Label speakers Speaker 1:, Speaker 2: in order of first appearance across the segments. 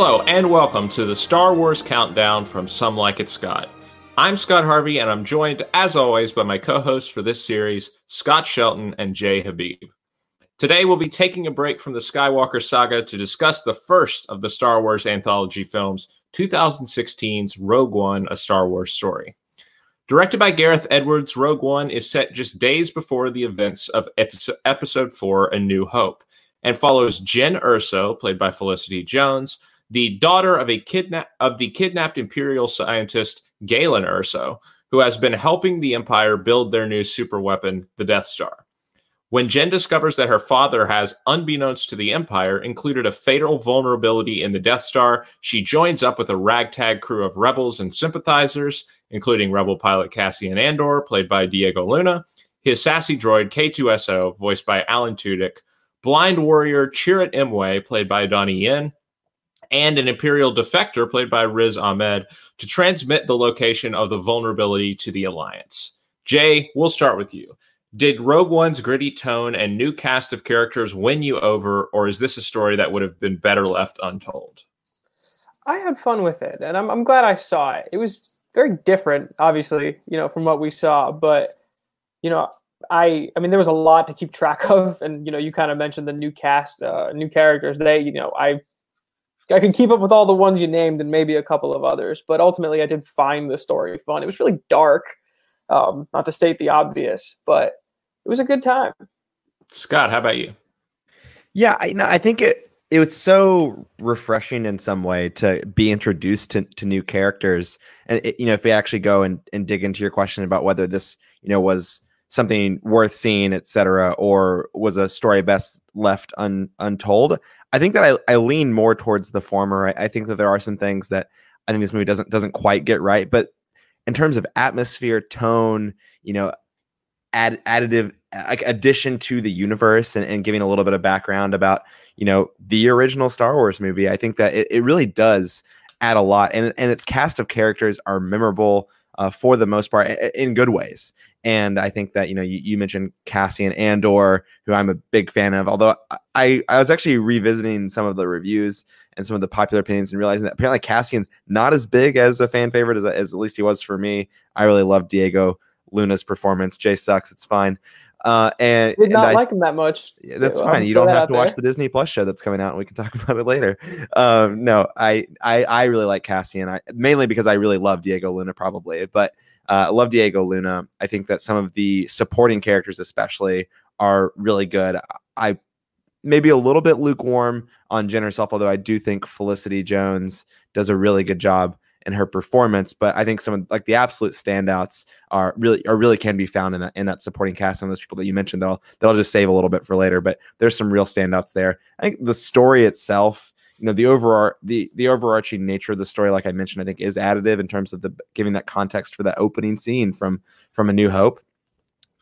Speaker 1: Hello, and welcome to the Star Wars Countdown from Some Like It Scott. I'm Scott Harvey, and I'm joined, as always, by my co hosts for this series, Scott Shelton and Jay Habib. Today, we'll be taking a break from the Skywalker saga to discuss the first of the Star Wars anthology films, 2016's Rogue One, A Star Wars Story. Directed by Gareth Edwards, Rogue One is set just days before the events of episode, 4, A New Hope, and follows Jyn Erso, played by Felicity Jones, the daughter of a kidnap of the kidnapped Imperial scientist Galen Erso, who has been helping the Empire build their new superweapon, the Death Star. When Jyn discovers that her father has, unbeknownst to the Empire, included a fatal vulnerability in the Death Star, she joins up with a ragtag crew of rebels and sympathizers, including rebel pilot Cassian Andor, played by Diego Luna, his sassy droid K2SO, voiced by Alan Tudyk, blind warrior Chirrut Îmwe, played by Donnie Yen, and an Imperial defector, played by Riz Ahmed, to transmit the location of the vulnerability to the Alliance. Jay, we'll start with you. Did Rogue One's gritty tone and new cast of characters win you over, or is this a story that would have been better left untold?
Speaker 2: I had fun with it, and I'm, I'm glad I saw it. It was very different, obviously, you know, from what we saw, but you know, I I mean, there was a lot to keep track of, and you know, you kind of mentioned the new cast, uh, new characters. They, you know, I I can keep up with all the ones you named and maybe a couple of others, but ultimately, I did find the story fun. It was really dark um, not to state the obvious, but it was a good time.
Speaker 1: Scott, how about you?
Speaker 3: Yeah, I, know, I think it it was so refreshing in some way to be introduced to, to new characters. And it, you know, if we actually go and, and dig into your question about whether this, you know, was something worth seeing, et cetera, or was a story best left un, untold, I think that I, I lean more towards the former. I, I think that there are some things that I think this movie doesn't doesn't quite get right, but in terms of atmosphere, tone, you know, add additive like addition to the universe and, and giving a little bit of background about, you know, the original Star Wars movie, I think that it, it really does add a lot. And and its cast of characters are memorable uh, for the most part in good ways. And I think that you know you, you, mentioned Cassian Andor, who I'm a big fan of. Although I I was actually revisiting some of the reviews and some of the popular opinions and realizing that apparently Cassian's not as big as a fan favorite as, as at least he was for me. I really love Diego Luna's performance. Jay sucks. It's fine. Uh, and
Speaker 2: did not
Speaker 3: I,
Speaker 2: like him that much.
Speaker 3: Yeah, that's fine. You don't have to watch the Disney Plus show that's coming out, and we can talk about it later. Um, no, I, I I really like Cassian. I mainly because I really love Diego Luna, probably, but uh, I love Diego Luna. I think that some of the supporting characters, especially, are really good. I maybe a little bit lukewarm on Jyn herself, although I do think Felicity Jones does a really good job in her performance. But I think some of like the absolute standouts are really are really can be found in that in that supporting cast. Some of those people that you mentioned that I'll that I'll just save a little bit for later. But there's some real standouts there. I think the story itself, you know, the overall the the overarching nature of the story, like I mentioned, I think is additive in terms of the giving that context for that opening scene from from A New Hope.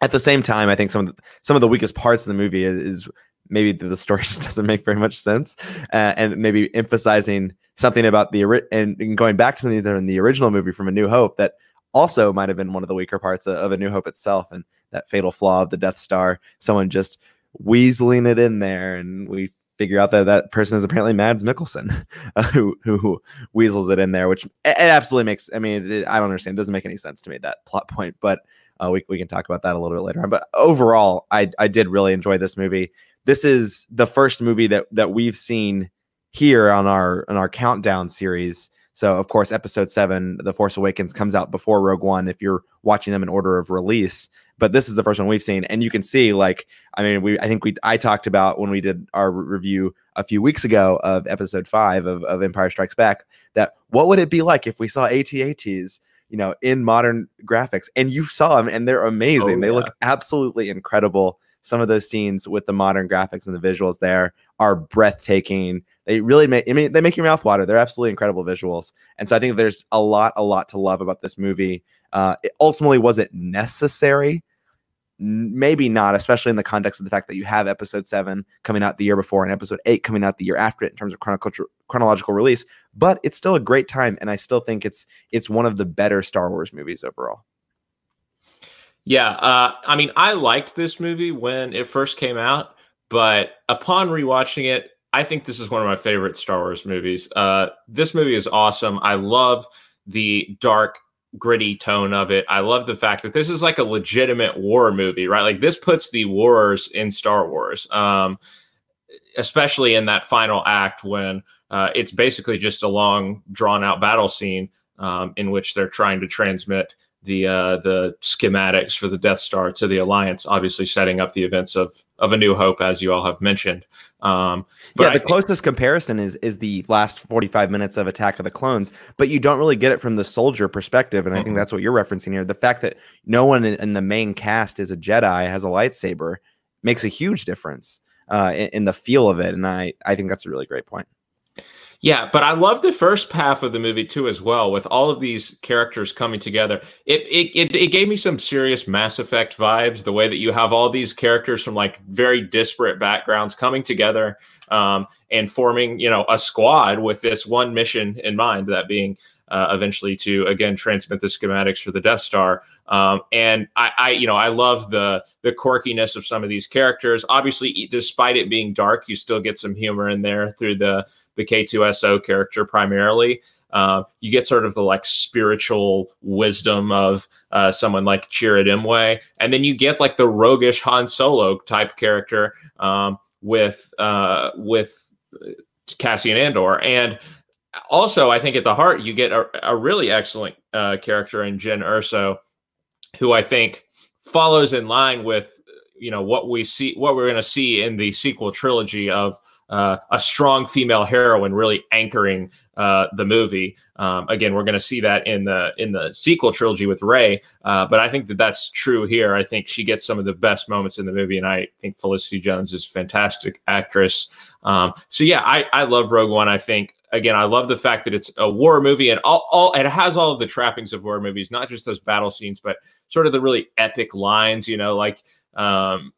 Speaker 3: At the same time, I think some of the, some of the weakest parts of the movie is, is maybe the story just doesn't make very much sense, uh, and maybe emphasizing something about the and, and going back to something that in the original movie from A New Hope that also might have been one of the weaker parts of, of A New Hope itself, and that fatal flaw of the Death Star. Someone just weaseling it in there, and we figure out that that person is apparently Mads Mikkelsen, uh, who who weasels it in there, which it, it absolutely makes. I mean, it, I don't understand. It doesn't make any sense to me that plot point, but uh, we we can talk about that a little bit later. On. But overall, I I did really enjoy this movie. This is the first movie that that we've seen here on our on our countdown series. So of course, episode seven, The Force Awakens, comes out before Rogue One if you're watching them in order of release. But this is the first one we've seen, and you can see, like, I mean, we I think we I talked about when we did our review a few weeks ago of episode five of, of Empire Strikes Back that what would it be like if we saw ATATs, you know, in modern graphics, and you saw them, and they're amazing. Oh, they look absolutely incredible. Some of those scenes with the modern graphics and the visuals there are breathtaking they really make I mean they make your mouth water. They're absolutely incredible visuals. And so I think there's a lot, a lot to love about this movie. Uh, it ultimately wasn't necessary? Maybe not, especially in the context of the fact that you have episode seven coming out the year before and episode eight coming out the year after it in terms of chronological chronological release. But it's still a great time, and I still think it's it's one of the better Star Wars movies overall.
Speaker 1: Yeah, uh, I mean, I liked this movie when it first came out, but upon rewatching it, I think this is one of my favorite Star Wars movies. Uh, this movie is awesome. I love the dark, gritty tone of it. I love the fact that this is like a legitimate war movie, right? Like this puts the wars in Star Wars, um, especially in that final act when uh, it's basically just a long, drawn out battle scene um, in which they're trying to transmit the uh, the schematics for the Death Star to the Alliance, obviously setting up the events of of A New Hope, as you all have mentioned. Um,
Speaker 3: but yeah, the think- closest comparison is is the last forty five minutes of Attack of the Clones, but you don't really get it from the soldier perspective, and mm-hmm. I think that's what you're referencing here. The fact that no one in, in, the main cast is a Jedi has a lightsaber makes a huge difference uh, in, in the feel of it, and I I think that's a really great point.
Speaker 1: Yeah, but I love the first half of the movie too, as well, with all of these characters coming together. It, it it it gave me some serious Mass Effect vibes. The way that you have all these characters from like very disparate backgrounds coming together um, and forming, you know, a squad with this one mission in mind, that being uh, eventually to again transmit the schematics for the Death Star. Um, and I, I, you know, I love the the quirkiness of some of these characters. Obviously, despite it being dark, you still get some humor in there through the the K2SO character primarily. Uh, you get sort of the like spiritual wisdom of uh, someone like Chirrut Îmwe, and then you get like the roguish Han Solo type character um, with uh, with Cassian Andor, and also I think at the heart you get a, a really excellent uh, character in Jyn Erso, who I think follows in line with you know what we see what we're going to see in the sequel trilogy of uh, a strong female heroine really anchoring uh, the movie. Um, again, we're going to see that in the in the sequel trilogy with Rey, uh, but I think that that's true here. I think she gets some of the best moments in the movie, and I think Felicity Jones is a fantastic actress. Um, so yeah, I I love Rogue One. I think again, I love the fact that it's a war movie and all, all it has all of the trappings of war movies, not just those battle scenes, but sort of the really epic lines. You know, like um,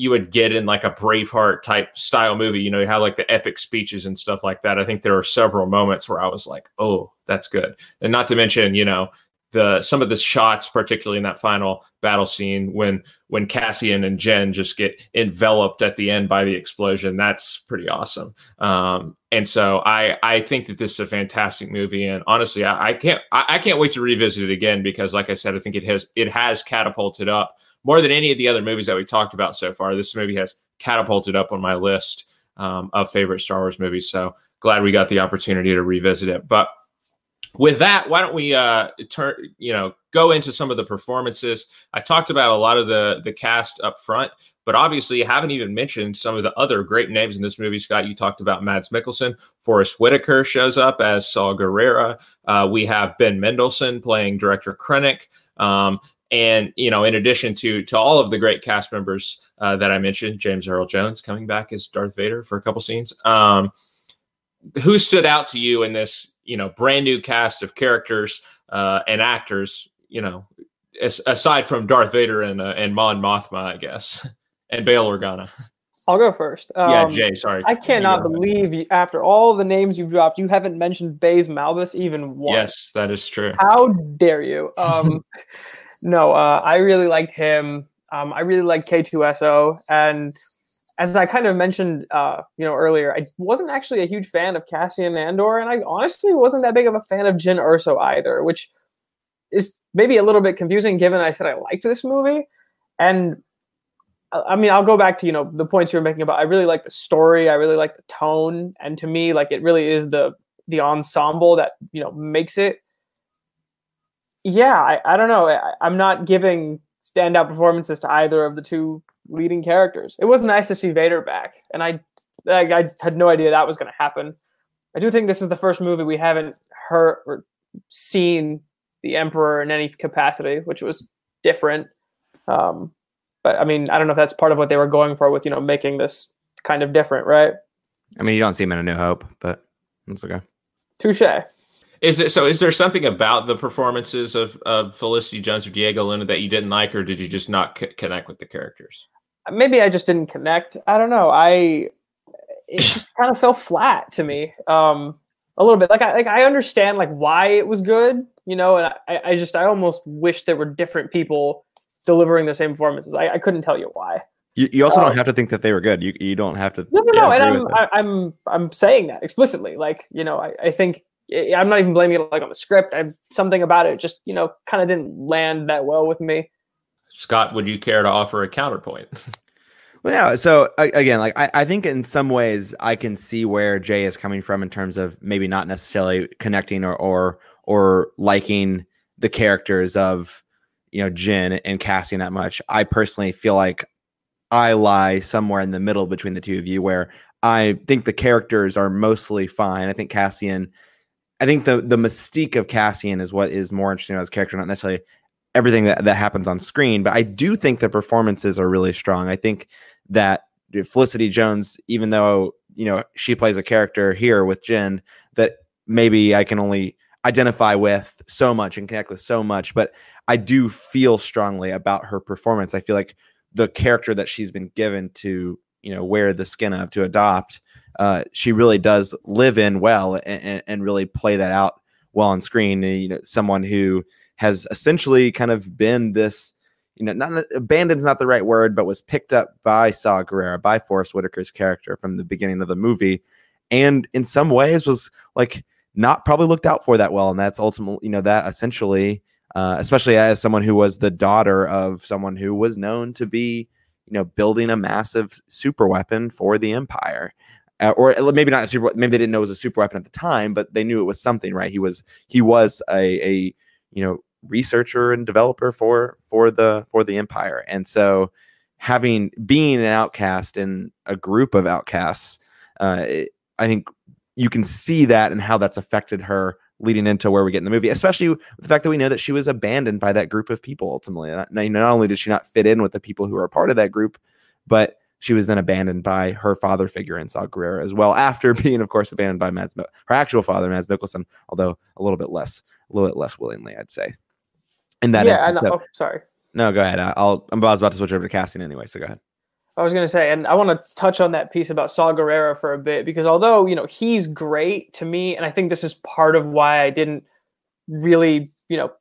Speaker 1: you would get in like a Braveheart type style movie. You know, you have like the epic speeches and stuff like that. I think there are several moments where I was like, oh, that's good. And not to mention, you know, the some of the shots, particularly in that final battle scene when when Cassian and Jyn just get enveloped at the end by the explosion, that's pretty awesome. Um, and so I I think that this is a fantastic movie, and honestly, I, I can't I, I can't wait to revisit it again because, like I said, I think it has it has catapulted up more than any of the other movies that we talked about so far. This movie has catapulted up on my list um, of favorite Star Wars movies. So glad we got the opportunity to revisit it. But with that, why don't we uh, turn you know go into some of the performances? I talked about a lot of the the cast up front, but obviously you haven't even mentioned some of the other great names in this movie. Scott, you talked about Mads Mikkelsen. Forest Whitaker shows up as Saw Gerrera. Uh, we have Ben Mendelsohn playing Director Krennic. Um, and you know, in addition to to all of the great cast members uh, that I mentioned, James Earl Jones coming back as Darth Vader for a couple scenes. Um, who stood out to you in this, you know, brand new cast of characters uh, and actors? You know, as, aside from Darth Vader and uh, and Mon Mothma, I guess, and Bail Organa.
Speaker 2: I'll go first.
Speaker 1: Um, yeah, Jay. Sorry,
Speaker 2: I cannot believe you, after all the names you've dropped, you haven't mentioned Baze Malbus even once.
Speaker 1: Yes, that is true.
Speaker 2: How dare you? Um, no, uh, I really liked him. Um, I really liked K2SO, and as I kind of mentioned, uh, you know, earlier, I wasn't actually a huge fan of Cassian Andor, and I honestly wasn't that big of a fan of Jyn Erso either, which is maybe a little bit confusing given I said I liked this movie. And I mean, I'll go back to you know the points you were making about. I really like the story. I really like the tone, and to me, like it really is the the ensemble that you know makes it yeah, I, I don't know. I, I'm not giving standout performances to either of the two leading characters. It was nice to see Vader back, and I I, I had no idea that was going to happen. I do think this is the first movie we haven't heard or seen the Emperor in any capacity, which was different. Um, but I mean, I don't know if that's part of what they were going for with you know making this kind of different, right?
Speaker 3: I mean, you don't see him in A New Hope, but that's okay.
Speaker 2: Touche.
Speaker 1: Is it so? Is there something about the performances of, of Felicity Jones or Diego Luna that you didn't like, or did you just not c- connect with the characters?
Speaker 2: Maybe I just didn't connect. I don't know. I it just kind of fell flat to me um, a little bit. Like I like I understand like why it was good, you know, and I, I just I almost wish there were different people delivering the same performances. I, I couldn't tell you why.
Speaker 3: You, you also uh, don't have to think that they were good. You you don't have to.
Speaker 2: No, no, no. And I'm I, I'm I'm saying that explicitly. Like you know, I, I think I'm not even blaming it like on the script. I something about it just you know kind of didn't land that well with me.
Speaker 1: Scott, would you care to offer a counterpoint?
Speaker 3: Well, yeah. So again, like I, I think in some ways I can see where Jay is coming from in terms of maybe not necessarily connecting or or or liking the characters of you know Jyn and Cassian that much. I personally feel like I lie somewhere in the middle between the two of you, where I think the characters are mostly fine. I think Cassian, I think the the mystique of Cassian is what is more interesting about as character, not necessarily everything that, that happens on screen. But I do think the performances are really strong. I think that Felicity Jones, even though you know she plays a character here with Jyn that maybe I can only identify with so much and connect with so much, but I do feel strongly about her performance. I feel like the character that she's been given to you know wear the skin of to adopt, uh, she really does live in well and, and really play that out well on screen. You know, someone who has essentially kind of been this you know, not abandoned's not the right word, but was picked up by Saw Gerrera, by Forest Whitaker's character from the beginning of the movie, and in some ways was like not probably looked out for that well, and that's ultimately, you know, that essentially, uh, especially as someone who was the daughter of someone who was known to be, you know, building a massive super weapon for the Empire. Uh, or maybe not a super. Maybe they didn't know it was a super weapon at the time, but they knew it was something, right? He was he was a, a you know researcher and developer for for the for the empire and so having being an outcast in a group of outcasts uh, i think you can see that and how that's affected her leading into where we get in the movie especially the fact that we know that she was abandoned by that group of people ultimately not, not only did she not fit in with the people who are part of that group but she was then abandoned by her father figure in Saw Gerrera as well, after being, of course, abandoned by Mads, her actual father, Mads Mikkelsen, although a little bit less, a little bit less willingly, I'd say in that
Speaker 2: yeah, instance. oh, sorry.
Speaker 3: No, go ahead. I'll. I'm about to switch over to casting anyway, so go ahead.
Speaker 2: I was going to say, and I want to touch on that piece about Saw Gerrera for a bit because although you know he's great to me, and I think this is part of why I didn't really you know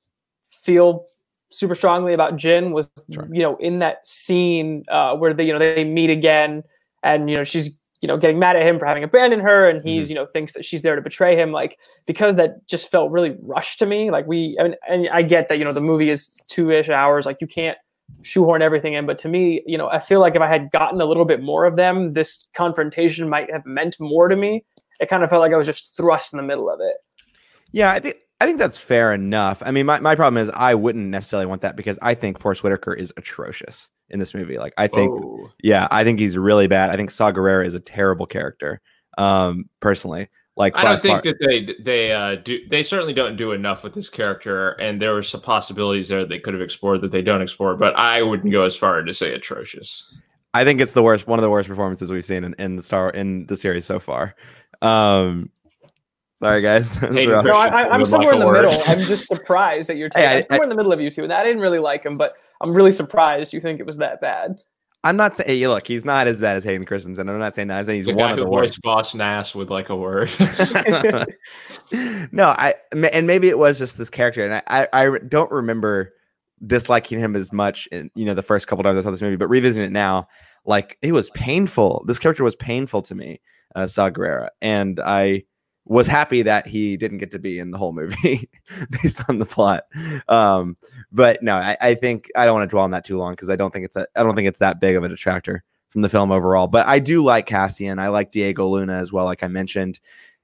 Speaker 2: feel super strongly about Jyn was sure. you know in that scene uh, where they you know they meet again, and you know she's you know getting mad at him for having abandoned her and he's mm-hmm. you know thinks that she's there to betray him like because that just felt really rushed to me like we I mean, and i get that you know the movie is two-ish hours like you can't shoehorn everything in but to me you know i feel like if i had gotten a little bit more of them this confrontation might have meant more to me it kind of felt like i was just thrust in the middle of it
Speaker 3: yeah i think I think that's fair enough. I mean, my, my problem is I wouldn't necessarily want that because I think Forest Whitaker is atrocious in this movie. Like I think, oh. yeah, I think he's really bad. I think Saw Gerrera is a terrible character. Um, personally, like
Speaker 1: I don't think that they they uh, do. They certainly don't do enough with this character, and there were some possibilities there they could have explored that they don't explore. But I wouldn't go as far to say atrocious.
Speaker 3: I think it's the worst, one of the worst performances we've seen in, in the star in the series so far. Um, Sorry, guys.
Speaker 2: Hey, no, I, am somewhere in the word. middle. I'm just surprised that you're taking, hey, somewhere in the middle of you two, and I didn't really like him, but I'm really surprised you think it was that bad.
Speaker 3: I'm not saying. Hey, look, he's not as bad as Hayden Christensen. I'm not saying that. I'm saying he's the one of the worst.
Speaker 1: Boss Nass with like a word.
Speaker 3: no, I and maybe it was just this character, and I, I, I don't remember disliking him as much in you know the first couple times I saw this movie, but revisiting it now, like it was painful. This character was painful to me, uh, Saw Gerrera, and I was happy that he didn't get to be in the whole movie based on the plot. Um, but no, I, I, think I don't want to dwell on that too long because I don't think it's a, I don't think it's that big of a detractor from the film overall. But I do like Cassian. I like Diego Luna as well, like I mentioned.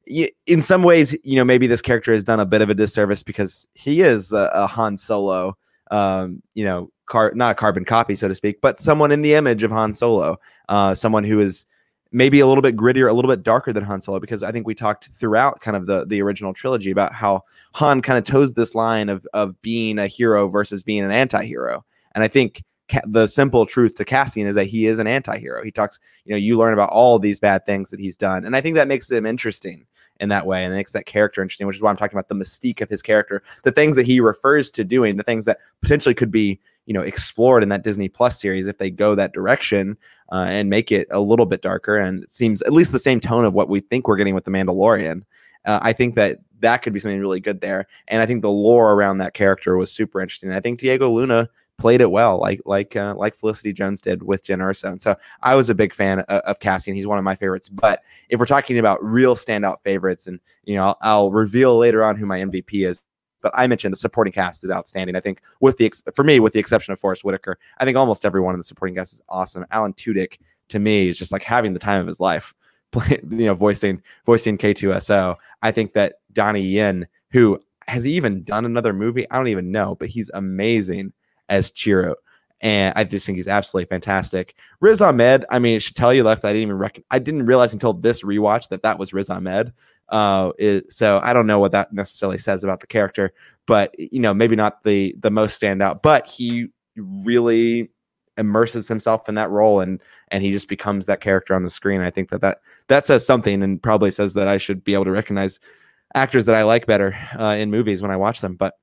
Speaker 3: In some ways, you know, maybe this character has done a bit of a disservice because he is a, a Han Solo, um, you know, car not a carbon copy, so to speak, but someone in the image of Han Solo, uh, someone who is maybe a little bit grittier, a little bit darker than Han Solo, because I think we talked throughout kind of the the original trilogy about how Han kind of toes this line of of being a hero versus being an anti-hero. And I think ca- the simple truth to Cassian is that he is an anti-hero. He talks, you know, you learn about all these bad things that he's done, and I think that makes him interesting in that way and it makes that character interesting, which is why I'm talking about the mystique of his character, the things that he refers to doing, the things that potentially could be you know explored in that Disney Plus series if they go that direction uh, and make it a little bit darker and it seems at least the same tone of what we think we're getting with the Mandalorian. Uh, I think that that could be something really good there, and I think the lore around that character was super interesting. I think Diego Luna played it well, like like uh, like Felicity Jones did with Jyn Erso. And so I was a big fan of, of Cassian. He's one of my favorites. But if we're talking about real standout favorites, and you know, I'll, I'll reveal later on who my MVP is. But I mentioned the supporting cast is outstanding. I think with the for me, with the exception of Forest Whitaker, I think almost everyone in the supporting cast is awesome. Alan Tudyk to me is just like having the time of his life. Play, you know, voicing voicing K2SO. I think that Donnie Yen, who has he even done another movie? I don't even know, but he's amazing as Chirrut. And I just think he's absolutely fantastic. Riz Ahmed, I mean, it should tell you left. I didn't even reckon. I didn't realize until this rewatch that that was Riz Ahmed. Uh, is, so I don't know what that necessarily says about the character, but you know, maybe not the the most standout, but he really immerses himself in that role and and he just becomes that character on the screen. I think that that that says something and probably says that I should be able to recognize actors that I like better uh, in movies when I watch them. But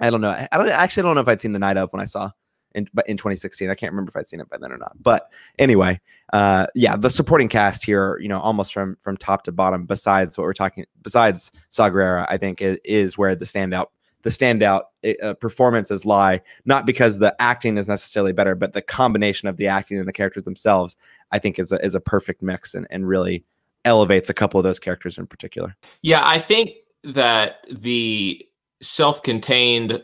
Speaker 3: I don't know. I don't actually I don't know if I'd seen the night of when I saw in but in 2016. I can't remember if I'd seen it by then or not. But anyway, uh, yeah, the supporting cast here, you know, almost from from top to bottom. Besides what we're talking, besides Saw Gerrera, I think is, where the standout the standout uh, performances lie. Not because the acting is necessarily better, but the combination of the acting and the characters themselves, I think, is a, is a perfect mix and and really elevates a couple of those characters in particular.
Speaker 1: Yeah, I think that the self-contained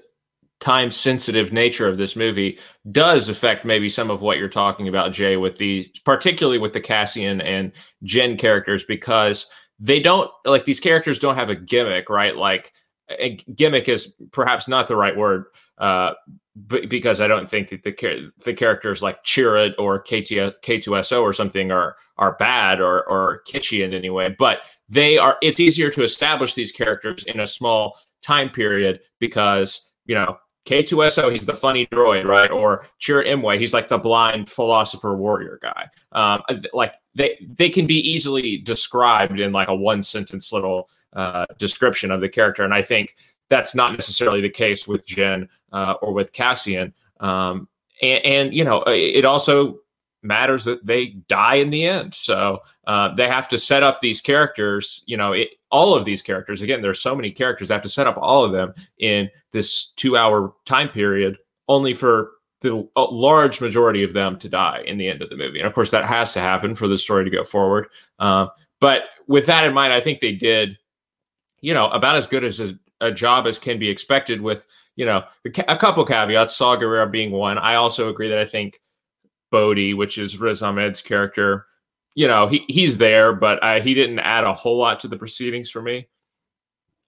Speaker 1: time sensitive nature of this movie does affect maybe some of what you're talking about jay with the particularly with the cassian and Jyn characters because they don't like these characters don't have a gimmick right like a gimmick is perhaps not the right word uh, b- because I don't think that the the characters like Chirrut or KT, K2SO or something are are bad or or kitschy in any way, but they are. It's easier to establish these characters in a small time period because you know K2SO, he's the funny droid, right? Or Chirrut Îmwe, he's like the blind philosopher warrior guy. Um, like they they can be easily described in like a one sentence little uh, description of the character, and I think that's not necessarily the case with Jyn uh, or with Cassian. Um, and, and, you know, it also matters that they die in the end. So uh, they have to set up these characters, you know, it, all of these characters. Again, there's so many characters. They have to set up all of them in this two hour time period, only for the large majority of them to die in the end of the movie. And of course, that has to happen for the story to go forward. Uh, but with that in mind, I think they did, you know, about as good as a, a job as can be expected with, you know, a couple caveats, Saw Gerrera being one. I also agree that I think Bodhi, which is Riz Ahmed's character, you know, he he's there, but uh, he didn't add a whole lot to the proceedings for me.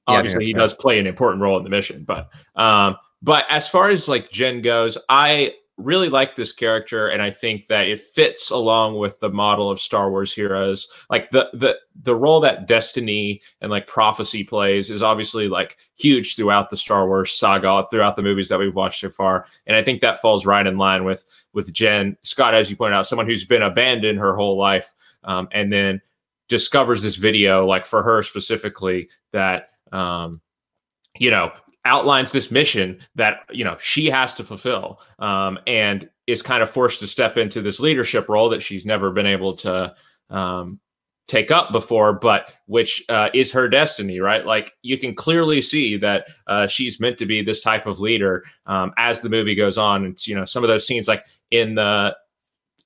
Speaker 1: Yeah, Obviously, he does play an important role in the mission, but um, but as far as like Jyn goes, I really like this character and i think that it fits along with the model of star wars heroes. Like the the the role that destiny and like prophecy plays is obviously like huge throughout the star wars saga throughout the movies that we've watched so far and i think that falls right in line with with Jyn. Scott as you pointed out someone who's been abandoned her whole life um, and then discovers this video like for her specifically that um you know outlines this mission that you know she has to fulfill um, and is kind of forced to step into this leadership role that she's never been able to um, take up before but which uh, is her destiny right? Like you can clearly see that uh, she's meant to be this type of leader um, as the movie goes on. And you know some of those scenes like in the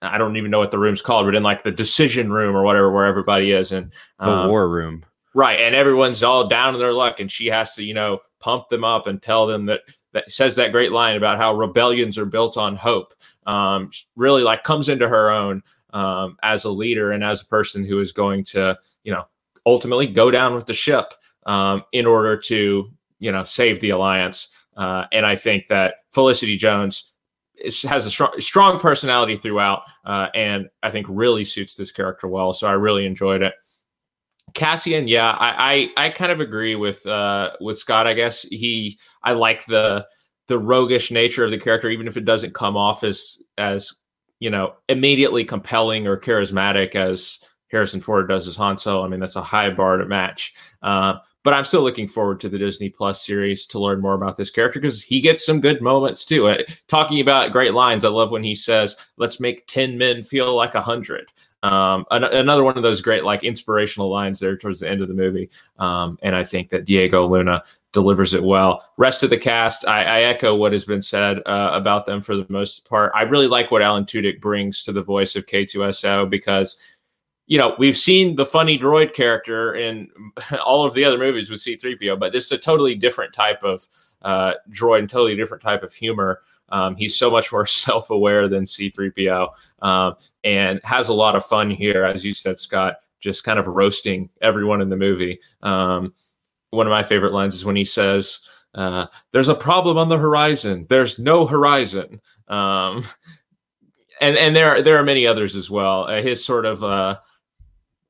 Speaker 1: I don't even know what the room's called, but in like the decision room or whatever, where everybody is, and
Speaker 3: um, the war room,
Speaker 1: right? And everyone's all down in their luck, and she has to, you know, pump them up and tell them that that says that great line about how rebellions are built on hope. Um, really like comes into her own um, as a leader and as a person who is going to, you know, ultimately go down with the ship um, in order to, you know, save the alliance. Uh, and I think that Felicity Jones is, has a strong, strong personality throughout, uh, and I think really suits this character well. So I really enjoyed it. Cassian, yeah, I, I, I kind of agree with uh with Scott. I guess he I like the the roguish nature of the character, even if it doesn't come off as as you know immediately compelling or charismatic as Harrison Ford does as Han Solo. I mean, that's a high bar to match. Uh, but I'm still looking forward to the Disney Plus series to learn more about this character because he gets some good moments too. Uh, talking about great lines, I love when he says, "Let's make ten men feel like a hundred. Um, an- another one of those great like inspirational lines there towards the end of the movie. Um, and I think that Diego Luna delivers it well. Rest of the cast, I, I echo what has been said uh, about them for the most part. I really like what Alan Tudyk brings to the voice of K2SO because you know, we've seen the funny droid character in all of the other movies with C3PO, but this is a totally different type of uh, droid and totally different type of humor. Um, he's so much more self aware than C3PO um, and has a lot of fun here, as you said, Scott, just kind of roasting everyone in the movie. Um, one of my favorite lines is when he says, uh, There's a problem on the horizon, there's no horizon. Um, and and there, there are many others as well. Uh, his sort of uh,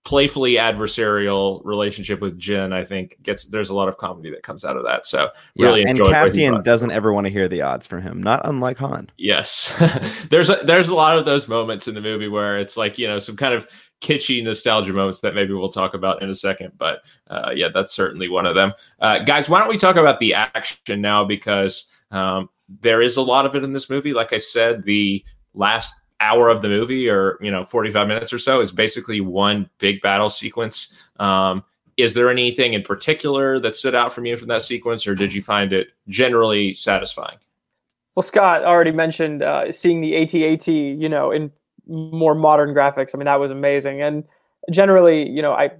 Speaker 1: playfully adversarial relationship with Jyn, I think gets there's a lot of comedy that comes out of that. So really
Speaker 3: yeah, and Cassian doesn't ever want to hear the odds from him, not unlike Han.
Speaker 1: Yes, there's a, there's a lot of those moments in the movie where it's like you know some kind of kitschy nostalgia moments that maybe we'll talk about in a second. But uh, yeah, that's certainly one of them. Uh, guys, why don't we talk about the action now because um, there is a lot of it in this movie. Like I said, the last hour of the movie or you know 45 minutes or so is basically one big battle sequence. Um, is there anything in particular that stood out from you from that sequence or did you find it generally satisfying?
Speaker 2: Well scott already mentioned uh, seeing the AT-AT you know in more modern graphics. I mean that was amazing. And generally you know i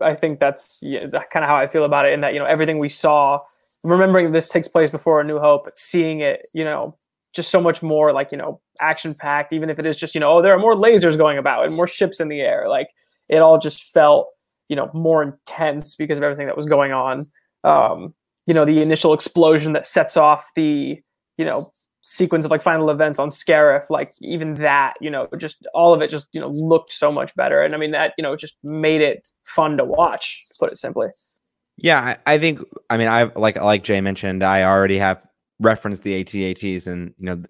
Speaker 2: i think that's yeah, kind of how i feel about it in that you know everything we saw remembering this takes place before a new hope seeing it you know just so much more like you know action packed even if it is just you know oh there are more lasers going about and more ships in the air like it all just felt you know more intense because of everything that was going on um you know the initial explosion that sets off the you know sequence of like final events on Scarif, like even that, you know, just all of it just, you know, looked so much better. And I mean, that, you know, just made it fun to watch, to put it simply.
Speaker 3: Yeah, I, I think, I mean, I like, like Jay mentioned, I already have reference the AT-ATs and you know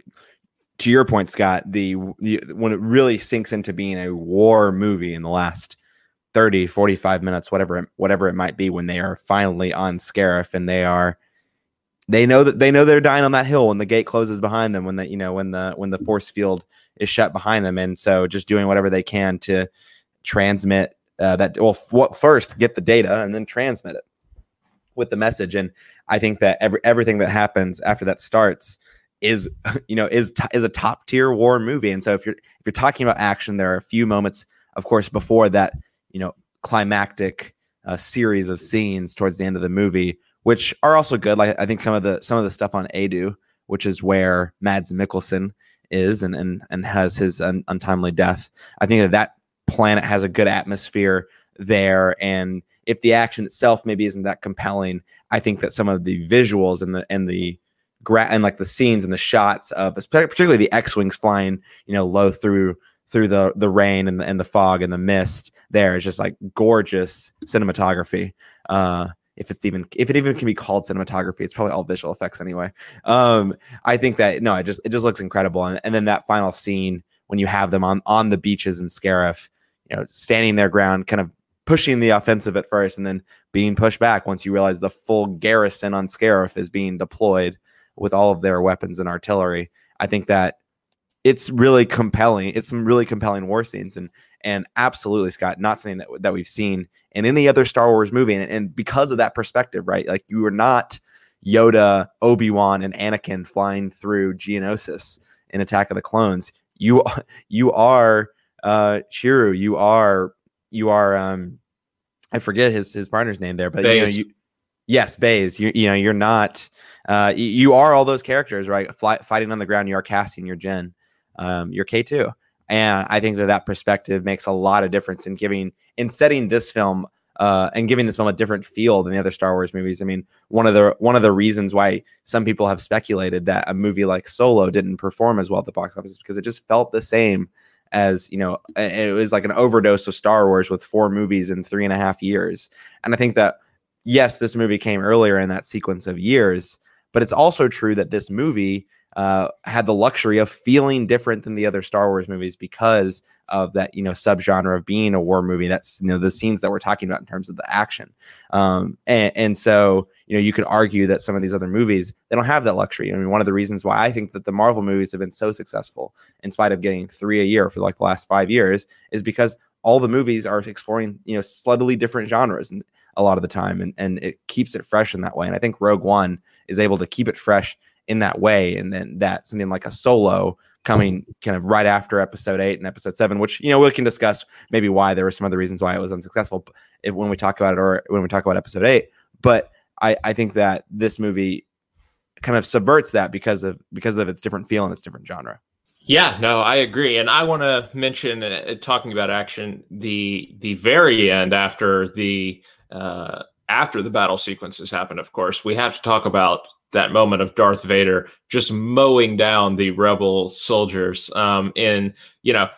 Speaker 3: to your point Scott the, the when it really sinks into being a war movie in the last 30 45 minutes whatever whatever it might be when they are finally on Scarif and they are they know that they know they're dying on that hill when the gate closes behind them when the you know when the when the force field is shut behind them and so just doing whatever they can to transmit uh, that well f- first get the data and then transmit it with the message. And I think that every everything that happens after that starts is you know is t- is a top tier war movie. And so if you're if you're talking about action, there are a few moments, of course, before that you know climactic uh, series of scenes towards the end of the movie, which are also good. Like I think some of the some of the stuff on Eadu, which is where Mads Mikkelsen is and and and has his un- untimely death. I think that that planet has a good atmosphere there and if the action itself maybe isn't that compelling, I think that some of the visuals and the and the gra- and like the scenes and the shots of particularly the X-wings flying, you know, low through through the the rain and the, and the fog and the mist there is just like gorgeous cinematography. Uh, if it's even if it even can be called cinematography, it's probably all visual effects anyway. Um, I think that no, it just it just looks incredible. And, and then that final scene when you have them on on the beaches in Scarif, you know, standing their ground, kind of pushing the offensive at first and then being pushed back once you realize the full garrison on Scarif is being deployed with all of their weapons and artillery. I think that it's really compelling. It's some really compelling war scenes and and absolutely Scott, not something that that we've seen in any other Star Wars movie. And, and because of that perspective, right? Like you are not Yoda, Obi Wan, and Anakin flying through Geonosis in Attack of the Clones. You you are uh Chirrut. You are you are um I forget his his partner's name there, but you know you yes, Baze. You you know you're not uh you, you are all those characters right Fly, fighting on the ground. You are Cassian, you're Jyn, um, you're K two, and I think that that perspective makes a lot of difference in giving in setting this film. Uh, and giving this film a different feel than the other Star Wars movies. I mean, one of the one of the reasons why some people have speculated that a movie like Solo didn't perform as well at the box office is because it just felt the same as you know it was like an overdose of star wars with four movies in three and a half years. And i think that yes this movie came earlier in that sequence of years but it's also true that this movie uh, had the luxury of feeling different than the other Star Wars movies because of that you know subgenre of being a war movie. That's you know the scenes that we're talking about in terms of the action, um, and, and so you know you could argue that some of these other movies they don't have that luxury. I mean, one of the reasons why I think that the Marvel movies have been so successful, in spite of getting three a year for like the last five years, is because all the movies are exploring you know slightly different genres and a lot of the time and, and it keeps it fresh in that way and i think rogue one is able to keep it fresh in that way. And then that something like a solo coming kind of right after episode eight and episode seven, which you know we can discuss maybe why there were some other reasons why it was unsuccessful if when we talk about it or when we talk about episode eight. But I, I think that this movie kind of subverts that because of because of its different feel and its different genre.
Speaker 1: Yeah, no, I agree, and I want to mention uh, talking about action the the very end after the uh, after the battle sequences happen. Of course, we have to talk about that moment of Darth Vader just mowing down the rebel soldiers um, in you know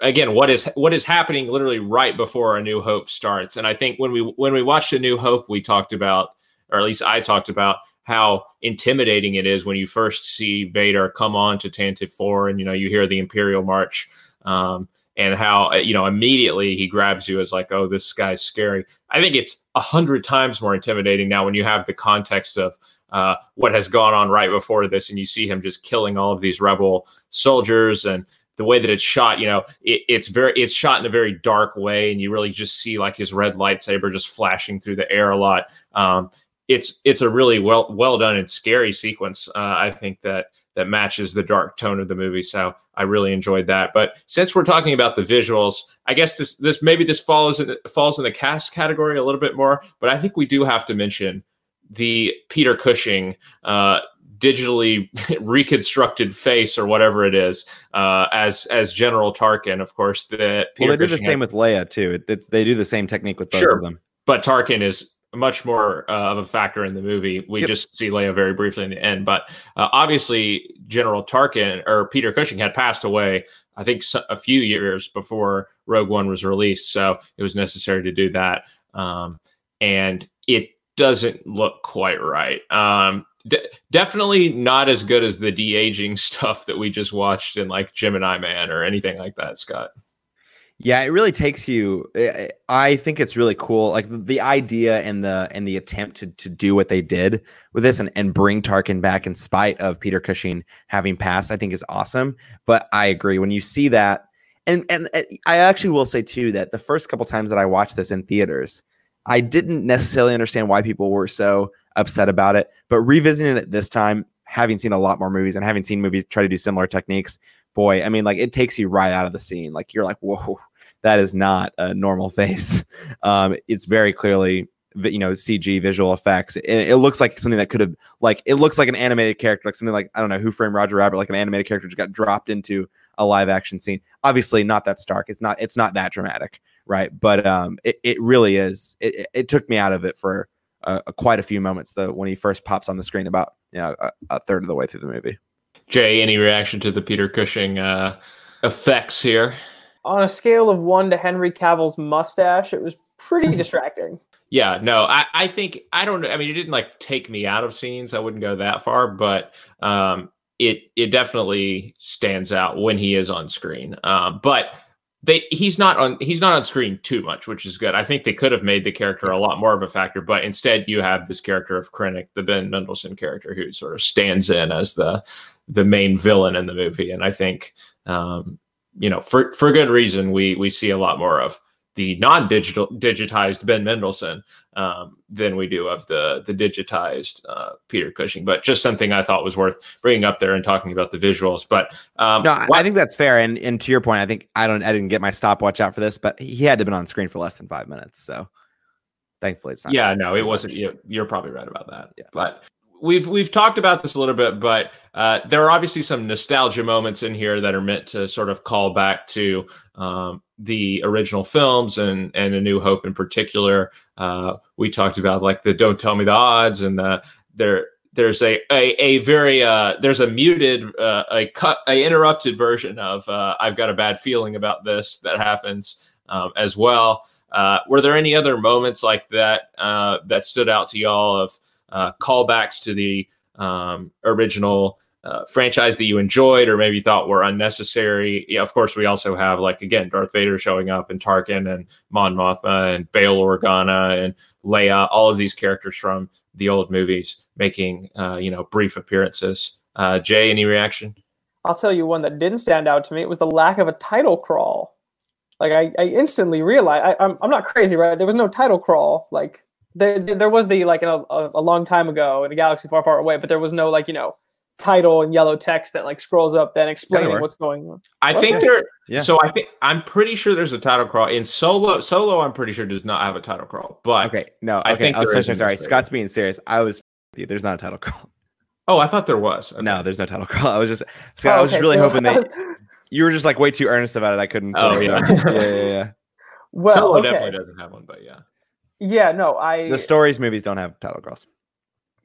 Speaker 1: again what is what is happening literally right before a new hope starts. And i think when we when we watched a new hope we talked about or at least i talked about how intimidating it is when you first see vader come on to tantive 4 and you know you hear the imperial march um, and how you know immediately he grabs you as like oh this guy's scary. I think it's a hundred times more intimidating now when you have the context of uh, what has gone on right before this, and you see him just killing all of these rebel soldiers and the way that it's shot, you know, it, it's very it's shot in a very dark way, and you really just see like his red lightsaber just flashing through the air a lot. Um, it's it's a really well well done and scary sequence. Uh, I think that that matches the dark tone of the movie. So I really enjoyed that. But since we're talking about the visuals, I guess this this maybe this falls in falls in the cast category a little bit more. But I think we do have to mention the Peter Cushing uh, digitally reconstructed face or whatever it is uh, as as General Tarkin. Of course, the
Speaker 3: Peter well they do Cushing the same had, with Leia too. It, it, they do the same technique with both sure, of them.
Speaker 1: But Tarkin is much more uh, of a factor in the movie. We yep. just see Leia very briefly in the end, but uh, obviously General Tarkin or Peter Cushing had passed away. I think a few years before Rogue One was released, so it was necessary to do that. Um, and it doesn't look quite right. Um, de- definitely not as good as the de aging stuff that we just watched in like Gemini Man or anything like that, Scott.
Speaker 3: Yeah, it really takes you. I think it's really cool, like the idea and the and the attempt to to do what they did with this and and bring Tarkin back in spite of Peter Cushing having passed. I think is awesome. But I agree when you see that, and and uh, I actually will say too that the first couple times that I watched this in theaters, I didn't necessarily understand why people were so upset about it, but revisiting it this time, having seen a lot more movies and having seen movies try to do similar techniques, boy, I mean, like it takes you right out of the scene. Like you're like, whoa, that is not a normal face. Um, it's very clearly you know CG visual effects. It, it, looks like something that could have like it looks like an animated character, like something like I don't know who framed Roger Rabbit, like an animated character just got dropped into a live action scene. Obviously, not that stark. It's not. It's not that dramatic right? But um, it, it really is. It, it took me out of it for uh, quite a few moments though when he first pops on the screen about you know a, a, third of the way through the movie.
Speaker 1: Jay, any reaction to the Peter Cushing uh, effects here?
Speaker 2: On a scale of one to Henry Cavill's mustache, it was pretty distracting.
Speaker 1: Yeah, no, I, I think I don't know. I mean, it didn't like take me out of scenes. I wouldn't go that far, but um, it it definitely stands out when he is on screen. Um, but they he's not on he's not on screen too much, which is good. I think they could have made the character a lot more of a factor, but instead you have this character of Krennic, the Ben Mendelsohn character, who sort of stands in as the the main villain in the movie. And I think um, you know, for for good reason, we we see a lot more of the non-digital digitized Ben Mendelsohn um, than we do of the the digitized uh, Peter Cushing. But just something I thought was worth bringing up there and talking about the visuals. But
Speaker 3: um, no, I think that's fair. And and to your point, I think I don't I didn't get my stopwatch out for this, but he had to have been on screen for less than five minutes. So thankfully, it's not.
Speaker 1: Yeah, no, it wasn't. You, you're probably right about that. Yeah, but we've we've talked about this a little bit, but uh, there are obviously some nostalgia moments in here that are meant to sort of call back to um, the original films and and A New Hope in particular. Uh, we talked about like the "Don't Tell Me the Odds" and the there. There's a a, a very uh, there's a muted uh, a cut a interrupted version of uh, "I've Got a Bad Feeling About This" that happens um, as well. Uh, were there any other moments like that that stood out to y'all of uh, callbacks to the um, original uh, franchise that you enjoyed or maybe thought were unnecessary. Yeah, of course, we also have like again Darth Vader showing up and Tarkin and Mon Mothma and Bail Organa and Leia, all of these characters from the old movies making uh, you know brief appearances. Uh, Jay, any reaction?
Speaker 2: I'll tell you one that didn't stand out to me. It was the lack of a title crawl. Like I, I instantly realized I, I'm I'm not crazy, right? There was no title crawl. Like there there was the like a, a long time ago in a galaxy far far away, but there was no like you know title and yellow text that like scrolls up then explaining what's going on.
Speaker 1: I
Speaker 2: what?
Speaker 1: think there. Yeah. So I think I'm pretty sure there's a title crawl in solo. Solo, I'm pretty sure does not have a title crawl. But
Speaker 3: okay, no, okay. I think I was so sorry. Scott's being serious. I was. There's not a title crawl.
Speaker 1: Oh, I thought there was.
Speaker 3: Okay. No, there's no title crawl. I was just Scott. Oh, I was just really hoping that you were just like way too earnest about it. I couldn't.
Speaker 1: Oh yeah.
Speaker 3: yeah, yeah, yeah.
Speaker 1: Well, Solo okay. definitely doesn't have one, but yeah.
Speaker 2: Yeah, no, I.
Speaker 3: The stories movies don't have title crawls.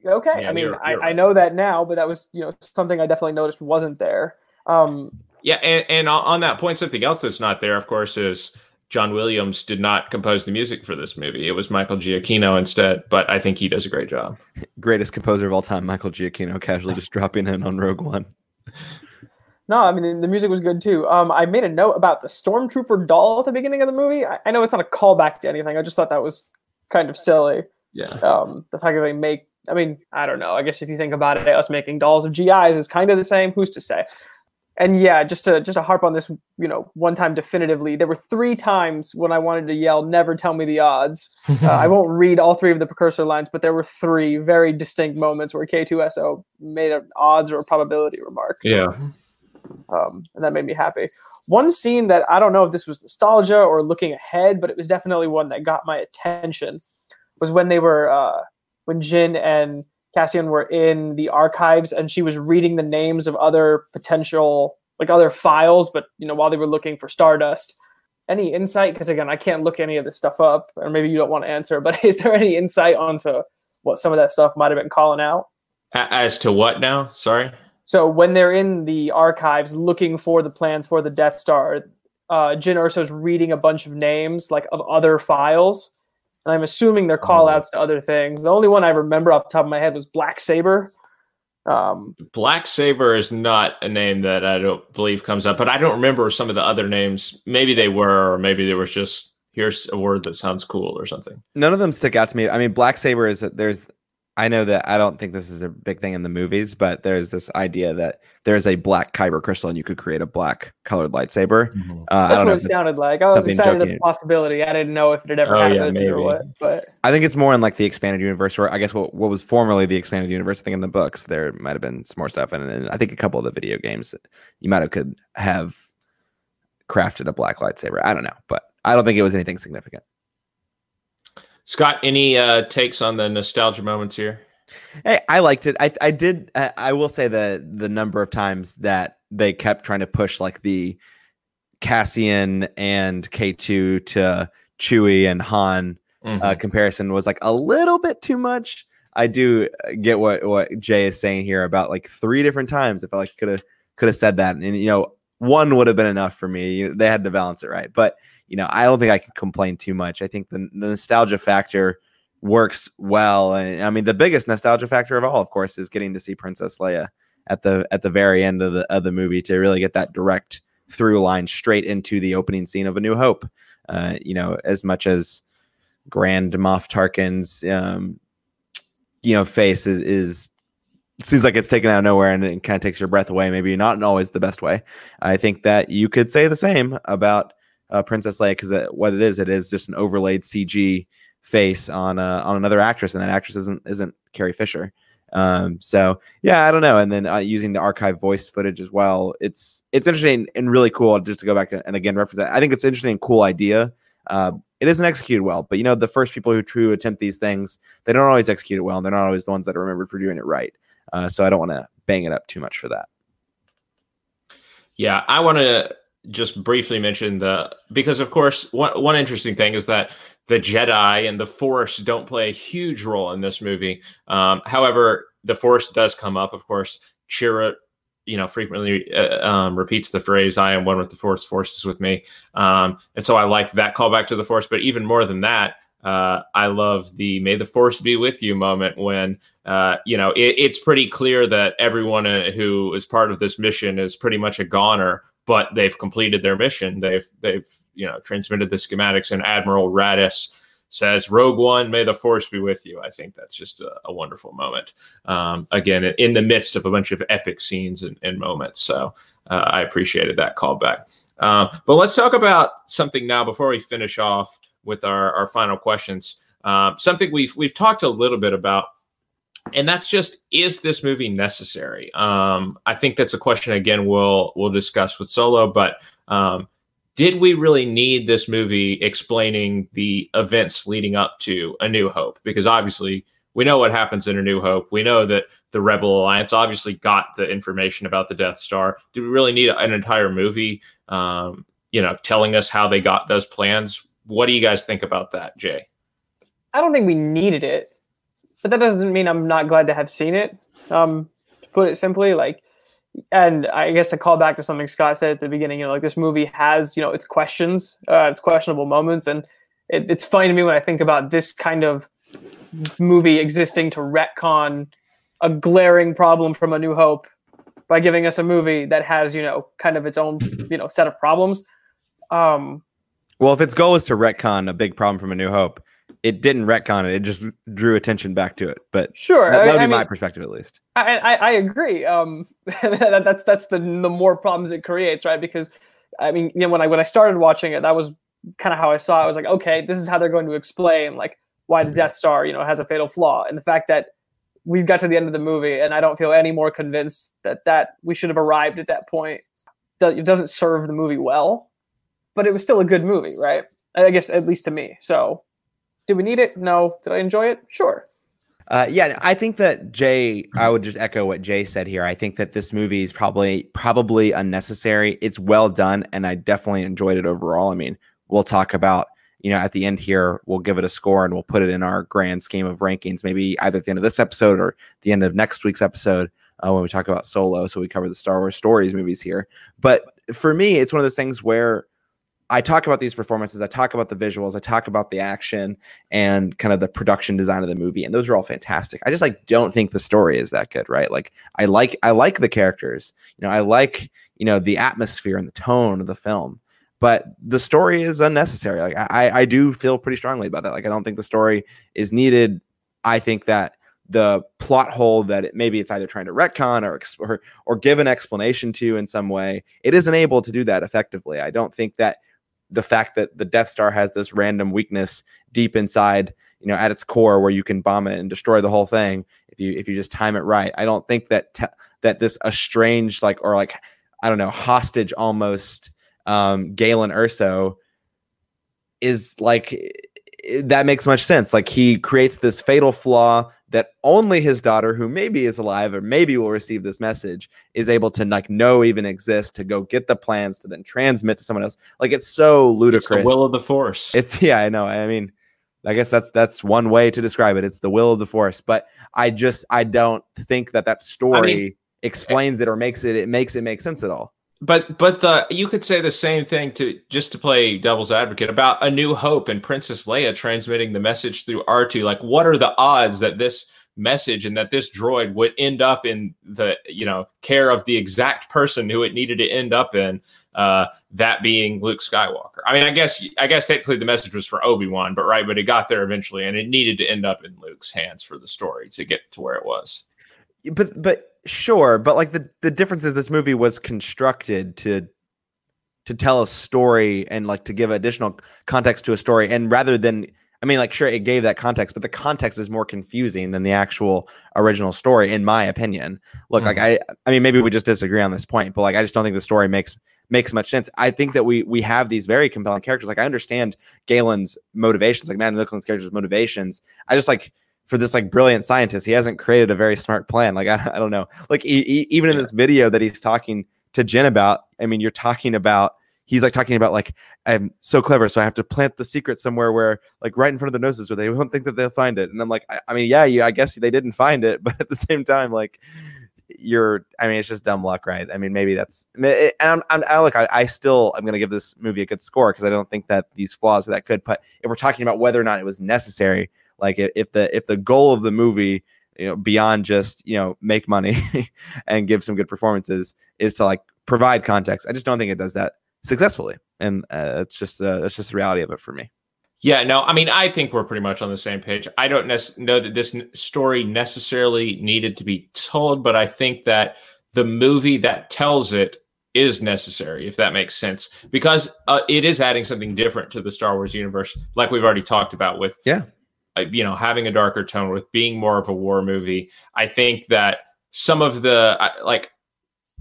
Speaker 2: Okay, yeah, I mean, you're, you're I, right. I know that now, but that was you know something I definitely noticed wasn't there. Um,
Speaker 1: yeah, and, and on that point, something else that's not there, of course, is John Williams did not compose the music for this movie. It was Michael Giacchino instead, but I think he does a great job.
Speaker 3: Greatest composer of all time, Michael Giacchino, casually just dropping in on Rogue One.
Speaker 2: No, I mean the music was good too. Um, I made a note about the stormtrooper doll at the beginning of the movie. I, I know it's not a callback to anything. I just thought that was kind of silly.
Speaker 1: Yeah.
Speaker 2: Um, the fact that they make I mean, I don't know. I guess if you think about it, us making dolls of GIs is kind of the same. Who's to say? And yeah, just to just to harp on this, you know, one time definitively, there were three times when I wanted to yell, "Never tell me the odds." uh, I won't read all three of the precursor lines, but there were three very distinct moments where K2SO made an odds or a probability remark.
Speaker 1: Yeah,
Speaker 2: um, and that made me happy. One scene that I don't know if this was nostalgia or looking ahead, but it was definitely one that got my attention was when they were uh, when Jyn and Cassian were in the archives and she was reading the names of other potential like other files, but you know, while they were looking for Stardust. Any insight? Because again, I can't look any of this stuff up, or maybe you don't want to answer, but is there any insight onto what some of that stuff might have been calling out?
Speaker 1: As to what now? Sorry.
Speaker 2: So when they're in the archives looking for the plans for the Death Star, uh, Jyn Erso's reading a bunch of names like of other files, and I'm assuming they're call outs to other things. The only one I remember off the top of my head was Black Saber.
Speaker 1: Um, Black Saber is not a name that I don't believe comes up, but I don't remember some of the other names. Maybe they were, or maybe there was just here's a word that sounds cool or something.
Speaker 3: None of them stick out to me. I mean, Black Saber is there's I know that I don't think this is a big thing in the movies, but there's this idea that there's a black kyber crystal and you could create a black colored lightsaber.
Speaker 2: Mm-hmm. Uh, That's what it sounded like. I was excited at the possibility. I didn't know if it had ever oh, happened yeah, or what. But
Speaker 3: I think it's more in like the expanded universe, or I guess what, what was formerly the expanded universe. I think in the books there might have been some more stuff, and, and I think a couple of the video games you might have could have crafted a black lightsaber. I don't know, but I don't think it was anything significant.
Speaker 1: Scott, any uh, takes on the nostalgia moments here?
Speaker 3: Hey, I liked it. I I did. I, I will say the the number of times that they kept trying to push like the Cassian and K two to Chewie and Han uh, mm-hmm. uh, comparison was like a little bit too much. I do get what what Jay is saying here about like three different times. If I like could have could have said that, and you know, one would have been enough for me. They had to balance it right, but you know, I don't think I can complain too much. I think the, the nostalgia factor works well. And I mean, the biggest nostalgia factor of all, of course, is getting to see Princess Leia at the at the very end of the of the movie to really get that direct through line straight into the opening scene of A New Hope. Uh, you know, as much as Grand Moff Tarkin's um, you know face is, is seems like it's taken out of nowhere and it kind of takes your breath away. Maybe not in always the best way. I think that you could say the same about uh, Princess Leia because what it is, it is just an overlaid CG face on uh, on another actress, and that actress isn't isn't Carrie Fisher. Um, so yeah, I don't know. And then uh, using the archive voice footage as well, it's it's interesting and really cool. Just to go back and again reference that, I think it's interesting and cool idea. Uh, it isn't executed well, but you know the first people who true attempt these things, they don't always execute it well, and they're not always the ones that are remembered for doing it right. Uh, so I don't want to bang it up too much for that.
Speaker 1: Yeah, I want to just briefly mention the because of course one one interesting thing is that the Jedi and the Force don't play a huge role in this movie. Um, however, the Force does come up. Of course, Chirrut, you know, frequently uh, um, repeats the phrase "I am one with the Force, Force is with me," um, and so I liked that callback to the Force. But even more than that, Uh, I love the "May the Force be with you" moment when uh, you know it, it's pretty clear that everyone uh, who is part of this mission is pretty much a goner, but they've completed their mission. They've they've you know transmitted the schematics, and Admiral Raddus says, Rogue One, may the force be with you. I think that's just a, a wonderful moment. Um, again, in the midst of a bunch of epic scenes and, and moments. So uh, I appreciated that callback. Uh, but let's talk about something now before we finish off with our, our final questions. Uh, something we've we've talked a little bit about, and that's just is this movie necessary? Um, I think that's a question again we'll we'll discuss with Solo, but um, did we really need this movie explaining the events leading up to A New Hope? Because obviously, we know what happens in A New Hope. We know that the Rebel Alliance obviously got the information about the Death Star. Do we really need an entire movie, um, you know, telling us how they got those plans? What do you guys think about that, Jay?
Speaker 2: I don't think we needed it, but that doesn't mean I'm not glad to have seen it. Um, to put it simply, like and I guess to call back to something Scott said at the beginning, you know, like this movie has, you know, its questions, uh, its questionable moments, and it, it's funny to me when I think about this kind of movie existing to retcon a glaring problem from A New Hope by giving us a movie that has, you know, kind of its own, you know, set of problems. Um,
Speaker 3: well, if its goal is to retcon a big problem from A New Hope, it didn't retcon it; it just drew attention back to it. But
Speaker 2: sure,
Speaker 3: that, that would
Speaker 2: I,
Speaker 3: be my perspective at least.
Speaker 2: I, I, I agree. Um, that, that's that's the the more problems it creates, right? Because I mean, you know, when I when I started watching it, that was kind of how I saw. it. I was like, okay, this is how they're going to explain like why the Death Star, you know, has a fatal flaw, and the fact that we've got to the end of the movie, and I don't feel any more convinced that that we should have arrived at that point. It doesn't serve the movie well, but it was still a good movie, right? I guess at least to me. So did we need it? No. Did I enjoy it? Sure.
Speaker 3: Uh, yeah, I think that Jay. I would just echo what Jay said here. I think that this movie is probably probably unnecessary. It's well done, and I definitely enjoyed it overall. I mean, we'll talk about you know at the end here. We'll give it a score and we'll put it in our grand scheme of rankings. Maybe either at the end of this episode or the end of next week's episode uh, when we talk about Solo. So we cover the Star Wars stories movies here. But for me, it's one of those things where I talk about these performances, I talk about the visuals, I talk about the action and kind of the production design of the movie, and those are all fantastic. I just like don't think the story is that good, right? Like I like I like the characters, you know, I like you know the atmosphere and the tone of the film, but the story is unnecessary. Like I I do feel pretty strongly about that. Like I don't think the story is needed. I think that the plot hole that it, maybe it's either trying to retcon or, or or give an explanation to in some way, it isn't able to do that effectively. I don't think that the fact that the Death Star has this random weakness deep inside, you know, at its core where you can bomb it and destroy the whole thing if you if you just time it right. I don't think that that this estranged like or like I don't know hostage almost um, Galen Erso is like that makes much sense. Like he creates this fatal flaw that only his daughter, who maybe is alive or maybe will receive this message, is able to like know even exist to go get the plans to then transmit to someone else. Like it's so ludicrous.
Speaker 1: It's the will of the force.
Speaker 3: It's yeah, I know. I mean, I guess that's that's one way to describe it. It's the will of the force. But I just I don't think that that story I mean, explains it or makes it it makes it make sense at all
Speaker 1: but but the you could say the same thing to just to play devil's advocate about a new hope and princess leia transmitting the message through r2 like what are the odds that this message and that this droid would end up in the you know care of the exact person who it needed to end up in uh that being luke skywalker? I mean i guess i guess technically the message was for obi-wan but right but it got there eventually and it needed to end up in luke's hands for the story to get to where it was.
Speaker 3: But but Sure, but like the the difference is this movie was constructed to to tell a story and like to give additional context to a story and rather than I mean like sure it gave that context but the context is more confusing than the actual original story in my opinion. Look, mm-hmm. like I I mean maybe we just disagree on this point, but like I just don't think the story makes makes much sense. I think that we we have these very compelling characters. Like I understand Galen's motivations, like Mads Mikkelsen's character's motivations. I just like for this like brilliant scientist. He hasn't created a very smart plan. Like I, I don't know. Like he, he, even in this video that he's talking to Jyn about, I mean, you're talking about he's like talking about like I'm so clever, so I have to plant the secret somewhere where like right in front of their noses where they won't think that they'll find it. And I'm like, I, I mean, yeah, you, I guess they didn't find it, but at the same time, like you're. I mean, it's just dumb luck, right? I mean, maybe that's. Eh, and I'm, I'm I look. I, I still I'm going to give this movie a good score because I don't think that these flaws are that good. But if we're talking about whether or not it was necessary, like if the if the goal of the movie you know beyond just you know make money and give some good performances is to like provide context i just don't think it does that successfully. And uh, it's just uh, that's just the reality of it for me.
Speaker 1: Yeah no i mean i think we're pretty much on the same page. I don't nec- know that this story necessarily needed to be told but i think that the movie that tells it is necessary if that makes sense. Because uh, it is adding something different to the star wars universe like we've already talked about with
Speaker 3: yeah
Speaker 1: you know having a darker tone with being more of a war movie i think that some of the like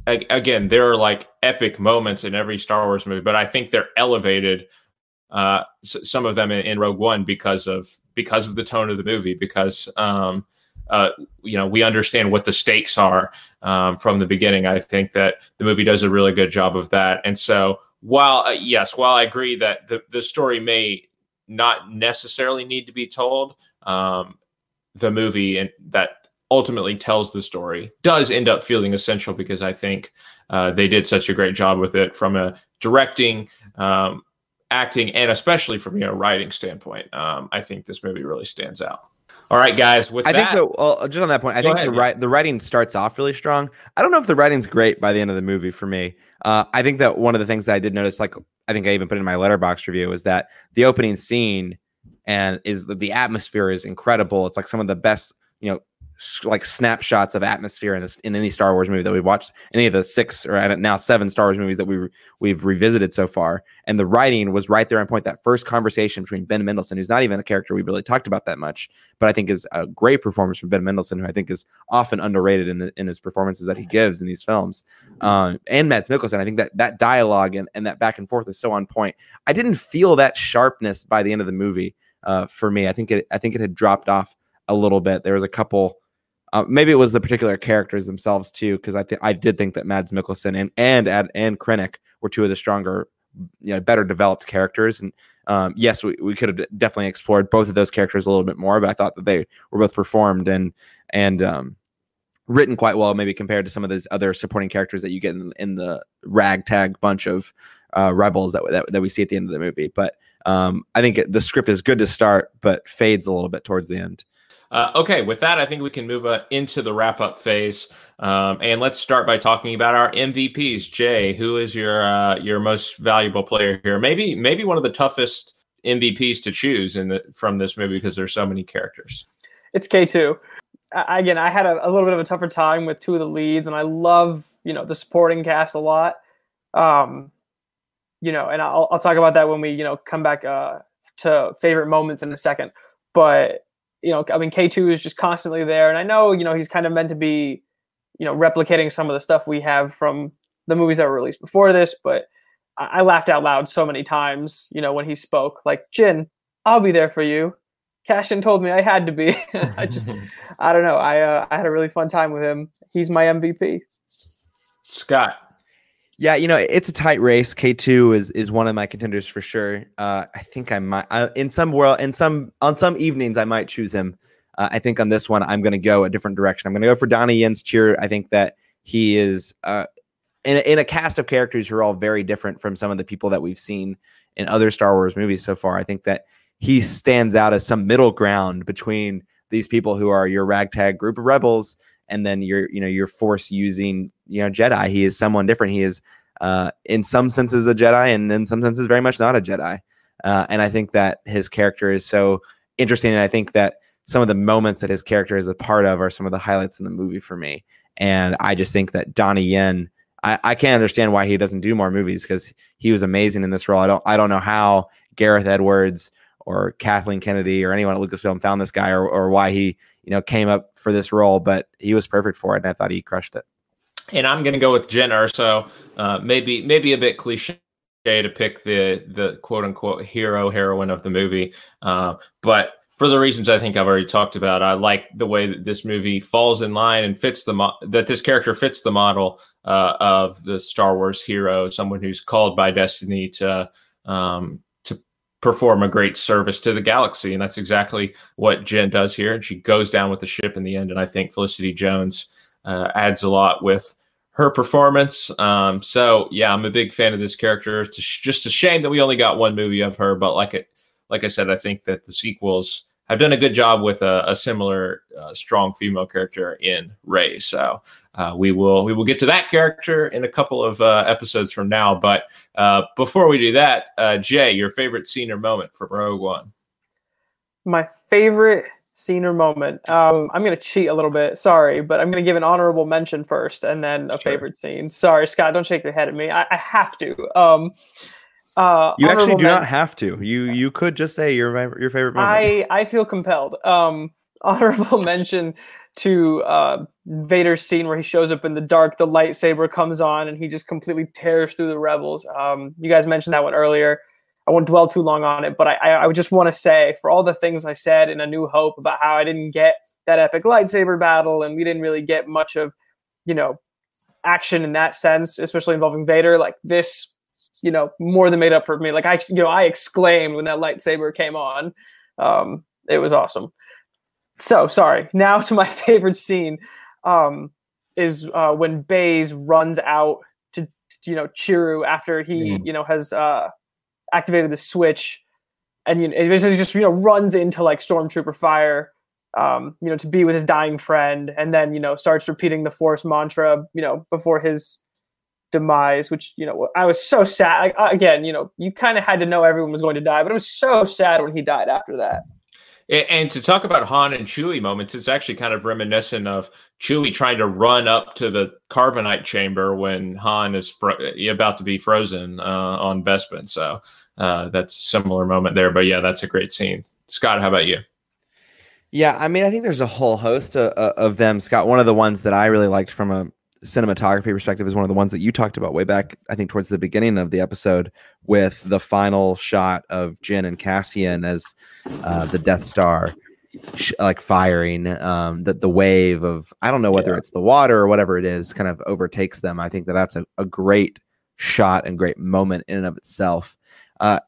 Speaker 1: again there are like epic moments in every star wars movie but i think they're elevated uh some of them in, in rogue one because of because of the tone of the movie because um uh, you know, we understand what the stakes are um, from the beginning. I think that the movie does a really good job of that. And so, while uh, yes, while I agree that the the story may not necessarily need to be told. Um, the movie and that ultimately tells the story does end up feeling essential because I think uh, they did such a great job with it from a directing, um, acting, and especially from you know writing standpoint. Um, I think this movie really stands out. All right, guys. With
Speaker 3: I
Speaker 1: that,
Speaker 3: think the, well, just on that point, I think ahead, the right the writing starts off really strong. I don't know if the writing's great by the end of the movie for me. Uh, I think that one of the things that I did notice, like I think I even put in my Letterboxd review, is that the opening scene and is the, the atmosphere is incredible. It's like some of the best, you know, like snapshots of atmosphere in this in any Star Wars movie that we've watched, any of the six or now seven Star Wars movies that we we've revisited so far. And the writing was right there on point. That first conversation between Ben Mendelsohn, who's not even a character we really talked about that much, but I think is a great performance from Ben Mendelsohn, who I think is often underrated in the, in his performances that he gives in these films. Um, and Mads Mikkelsen, I think that that dialogue and, and that back and forth is so on point. I didn't feel that sharpness by the end of the movie. Uh, for me, I think it I think it had dropped off a little bit. There was a couple uh, maybe it was the particular characters themselves too, because I think I did think that Mads Mikkelsen and and and, and Krennic were two of the stronger, you know, better developed characters. And um, yes, we, we could have definitely explored both of those characters a little bit more, but I thought that they were both performed and and um, written quite well, maybe compared to some of those other supporting characters that you get in, in the ragtag bunch of uh, rebels that, that that we see at the end of the movie. But um, I think the script is good to start, but fades a little bit towards the end.
Speaker 1: Uh, okay, with that, I think we can move uh, into the wrap up phase, um, and let's start by talking about our MVPs. Jay, who is your uh, your most valuable player here? Maybe maybe one of the toughest MVPs to choose in the, from this movie because there's so many characters.
Speaker 2: It's K two. Again, I had a, a, little bit of a tougher time with two of the leads, and I love you know the supporting cast a lot. Um, you know, and I'll, I'll talk about that when we you know come back uh, to favorite moments in a second. But you know, I mean, K2 is just constantly there. And I know, you know, he's kind of meant to be, you know, replicating some of the stuff we have from the movies that were released before this, but I, I laughed out loud so many times, you know, when he spoke, like, Jyn, I'll be there for you. Cassian told me I had to be. I just, I don't know. I, uh, I had a really fun time with him. He's my MVP.
Speaker 1: Scott.
Speaker 3: Yeah, you know it's a tight race. K two is is one of my contenders for sure. Uh, I think I might I, in some world in some on some evenings I might choose him. Uh, I think on this one I'm going to go a different direction. I'm going to go for Donnie Yen's Chirrut. I think that he is uh, in in a cast of characters who are all very different from some of the people that we've seen in other Star Wars movies so far. I think that he stands out as some middle ground between these people who are your ragtag group of rebels and then you're you know you're force using you know Jedi. He is someone different. He is uh, in some senses a Jedi, and in some senses very much not a Jedi. Uh, and I think that his character is so interesting, and I think that some of the moments that his character is a part of are some of the highlights in the movie for me. And I just think that Donnie Yen, I, I can't understand why he doesn't do more movies because he was amazing in this role. I don't I don't know how Gareth Edwards or Kathleen Kennedy or anyone at Lucasfilm found this guy or, or why he you know came up for this role, but he was perfect for it, and I thought he crushed it.
Speaker 1: And I'm going to go with Jyn Erso Uh, maybe maybe a bit cliche to pick the the quote unquote hero heroine of the movie, uh, but for the reasons I think I've already talked about, I like the way that this movie falls in line and fits the mo- that this character fits the model uh, of the Star Wars hero, someone who's called by destiny to um, perform a great service to the galaxy. And that's exactly what Jyn does here. And she goes down with the ship in the end. And I think Felicity Jones uh, adds a lot with her performance. Um, so yeah, I'm a big fan of this character. It's just a shame that we only got one movie of her, but like it, like I said, I think that the sequels have done a good job with a, a similar uh, strong female character in Rey. So uh, we will we will get to that character in a couple of uh, episodes from now. But uh, before we do that, uh, Jay, your favorite scene or moment from Rogue One?
Speaker 2: My favorite scene or moment. Um, I'm going to cheat a little bit. Sorry, but I'm going to give an honorable mention first, and then a sure. favorite scene. Sorry, Scott. Don't shake your head at me. I, I have to. Um,
Speaker 3: uh, you actually do men- not have to. You you could just say your your favorite moment.
Speaker 2: I I feel compelled. Um, honorable mention to uh, Vader's scene where he shows up in the dark. The lightsaber comes on, and he just completely tears through the rebels. Um, you guys mentioned that one earlier. I won't dwell too long on it, but I, I, I just want to say for all the things I said in A New Hope about how I didn't get that epic lightsaber battle, and we didn't really get much of, you know, action in that sense, especially involving Vader. Like this you know, more than made up for me. Like I, you know, I exclaimed when that lightsaber came on. Um, it was awesome. So sorry. Now to my favorite scene um, is uh, when Baze runs out to, to, you know, Chirrut after he, mm. you know, has uh, activated the switch, and you know, it basically just you know runs into like stormtrooper fire. Um, you know, to be with his dying friend, and then you know starts repeating the Force mantra, you know, before his demise, which you know I was so sad. Like, again, you know, you kind of had to know everyone was going to die, but it was so sad when he died after that.
Speaker 1: And to talk about Han and Chewie moments, it's actually kind of reminiscent of Chewie trying to run up to the carbonite chamber when Han is fro- about to be frozen uh, on Bespin. So uh, that's a similar moment there. But yeah, that's a great scene. Scott, how about you?
Speaker 3: Yeah, I mean, I think there's a whole host of, of them. Scott, one of the ones that I really liked from a cinematography perspective is one of the ones that you talked about way back, I think, towards the beginning of the episode, with the final shot of Jyn and Cassian as uh, the Death Star, sh- like firing. Um, that the wave of I don't know whether yeah. it's the water or whatever it is, kind of overtakes them. I think that that's a, a great shot and great moment in and of itself. Uh,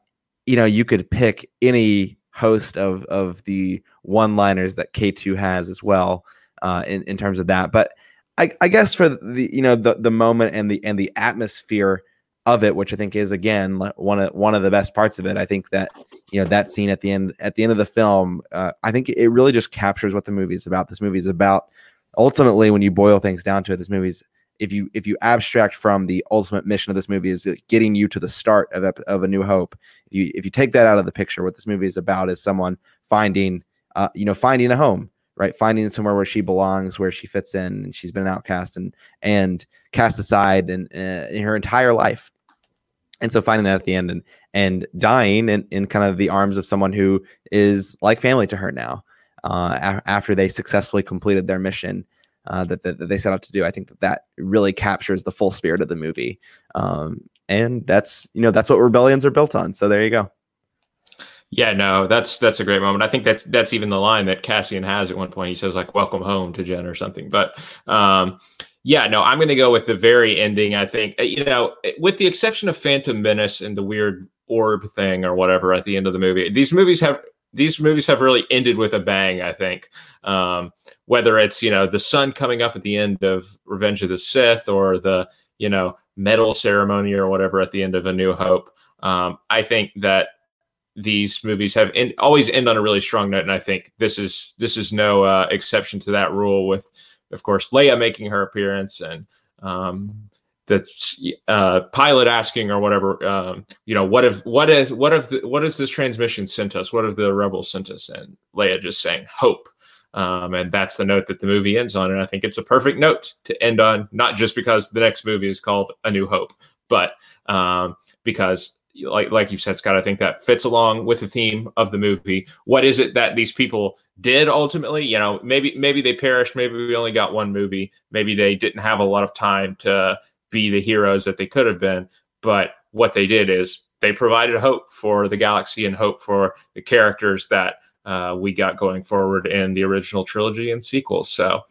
Speaker 3: you know, you could pick any host of of the one liners that K2 has as well uh, in in terms of that, but I, I guess for the you know the the moment and the and the atmosphere of it, which I think is again one of one of the best parts of it. I think that you know that scene at the end at the end of the film, uh, I think it really just captures what the movie is about. This movie is about ultimately when you boil things down to it. This movie's if you if you abstract from the ultimate mission of this movie is getting you to the start of of a New Hope. If you if you take that out of the picture, what this movie is about is someone finding uh, you know finding a home right? Finding somewhere where she belongs, where she fits in, and she's been an outcast and and cast aside in, uh, in her entire life. And so finding that at the end and and dying in, in kind of the arms of someone who is like family to her now, uh, a- after they successfully completed their mission uh, that, that, that, they set out to do. I think that that really captures the full spirit of the movie. Um, and that's you know that's what rebellions are built on. So there you go.
Speaker 1: Yeah, no, that's that's a great moment. I think that's that's even the line that Cassian has at one point. He says like "Welcome home" to Jyn or something. But um, yeah, no, I'm going to go with the very ending. I think uh, you know, with the exception of Phantom Menace and the weird orb thing or whatever at the end of the movie, these movies have these movies have really ended with a bang. I think um, whether it's you know the sun coming up at the end of Revenge of the Sith or the you know medal ceremony or whatever at the end of A New Hope. Um, I think that these movies have always end on a really strong note, and I think this is this is no uh, exception to that rule. With, of course, Leia making her appearance and um, the uh, pilot asking or whatever, um, you know, what if what if what if the, what has this transmission sent us? What have the rebels sent us? And Leia just saying hope. Um, and that's the note that the movie ends on. And I think it's a perfect note to end on, not just because the next movie is called A New Hope, but um, because like like you said, Scott, I think that fits along with the theme of the movie. What is it that these people did ultimately? You know, maybe maybe they perished. Maybe we only got one movie. Maybe they didn't have a lot of time to be the heroes that they could have been. But what they did is they provided hope for the galaxy and hope for the characters that uh, we got going forward in the original trilogy and sequels. So.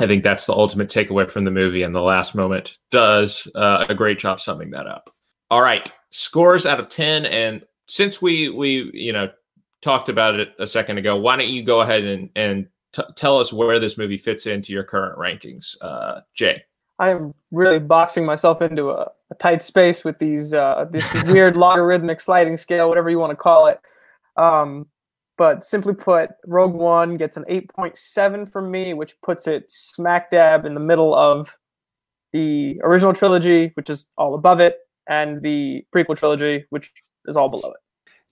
Speaker 1: I think that's the ultimate takeaway from the movie, and the last moment does uh, a great job summing that up. All right, scores out of 10 and since we we you know talked about it a second ago why don't you go ahead and and t- tell us where this movie fits into your current rankings. Uh, Jay.
Speaker 2: I am really boxing myself into a, a tight space with these uh, this weird logarithmic sliding scale, whatever you want to call it. Um, but simply put, Rogue One gets an 8.7 from me, which puts it smack dab in the middle of the original trilogy, which is all above it, and the prequel trilogy, which is all below it.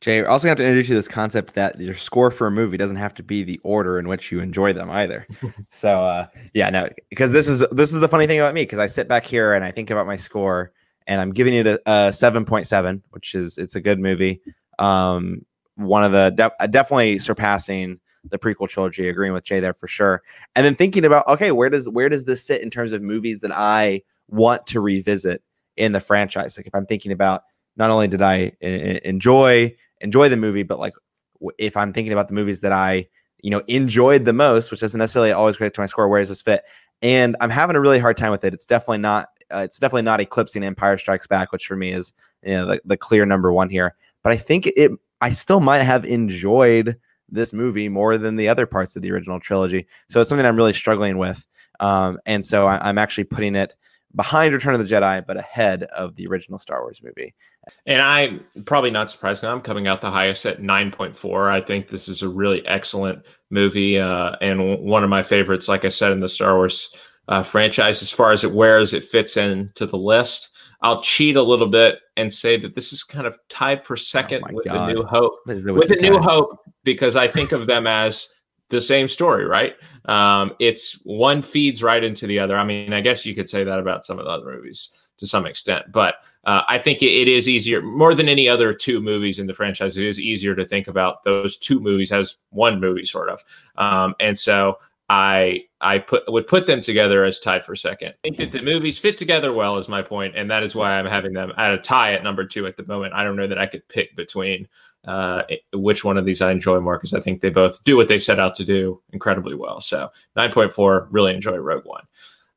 Speaker 3: Jay, we're also have to introduce you to this concept that your score for a movie doesn't have to be the order in which you enjoy them either. so uh, yeah, no, because this is this is the funny thing about me because I sit back here and I think about my score and I'm giving it a, seven point seven, which is it's a good movie. Um, one of the de- definitely surpassing the prequel trilogy. Agreeing with Jay there for sure. And then thinking about okay, where does where does this sit in terms of movies that I want to revisit in the franchise? Like if I'm thinking about not only did I enjoy enjoy the movie, but like if I'm thinking about the movies that I you know enjoyed the most, which doesn't necessarily always relate to my score, where does this fit? And I'm having a really hard time with it. It's definitely not. Uh, it's definitely not eclipsing Empire Strikes Back, which for me is you know the, the clear number one here. But I think it. I still might have enjoyed this movie more than the other parts of the original trilogy. So it's something I'm really struggling with. Um, and so I, I'm actually putting it behind Return of the Jedi, but ahead of the original Star Wars movie.
Speaker 1: And I'm probably not surprised. Now. I'm coming out the highest at 9.4. I think this is a really excellent movie uh, and one of my favorites, like I said, in the Star Wars uh, franchise. As far as it wears, it fits into the list. I'll cheat a little bit and say that this is kind of tied for second oh with God. a New Hope. With, with a New Hope, because I think of them as the same story, right? Um, it's one feeds right into the other. I mean, I guess you could say that about some of the other movies to some extent, but uh, I think it, it is easier more than any other two movies in the franchise. It is easier to think about those two movies as one movie, sort of. Um, and so I I put would put them together as tied for second. I think that the movies fit together well is my point, and that is why I'm having them at a tie at number two at the moment. I don't know that I could pick between uh, which one of these I enjoy more because I think they both do what they set out to do incredibly well. So 9.4, really enjoy Rogue One.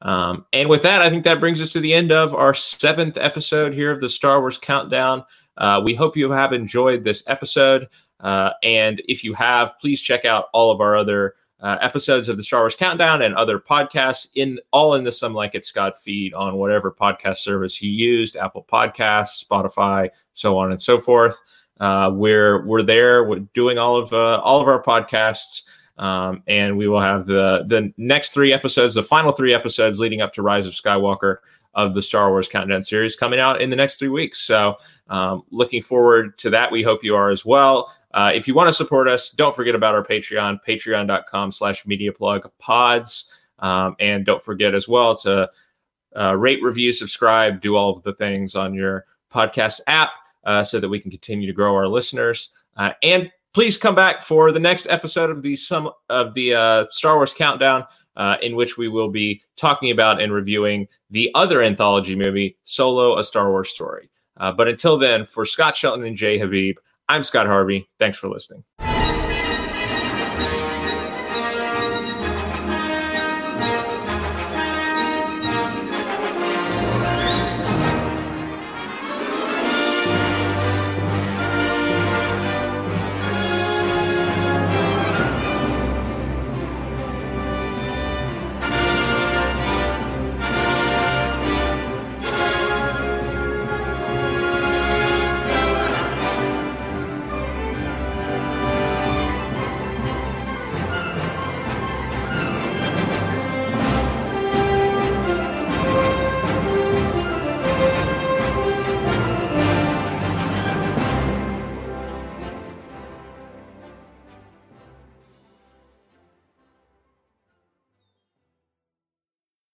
Speaker 1: Um, and with that, I think that brings us to the end of our seventh episode here of the Star Wars Countdown. Uh, we hope you have enjoyed this episode. Uh, and if you have, please check out all of our other uh, episodes of the Star Wars Countdown and other podcasts in all in the Some Like It Scott feed on whatever podcast service you used, Apple Podcasts, Spotify, so on and so forth. Uh, we're we're there, we're doing all of uh, all of our podcasts, um, and we will have the the next three episodes, the final three episodes leading up to Rise of Skywalker of the Star Wars Countdown series coming out in the next three weeks. So, um, looking forward to that. We hope you are as well. Uh, if you want to support us, don't forget about our Patreon, patreon.com slash media plug pods. Um, and don't forget as well to uh, rate, review, subscribe, do all of the things on your podcast app uh, so that we can continue to grow our listeners. Uh, and please come back for the next episode of the some of the uh, Star Wars Countdown, uh, in which we will be talking about and reviewing the other anthology movie, Solo: A Star Wars Story. but until then, for Scott Shelton and Jay Habib, I'm Scott Harvey. Thanks for listening.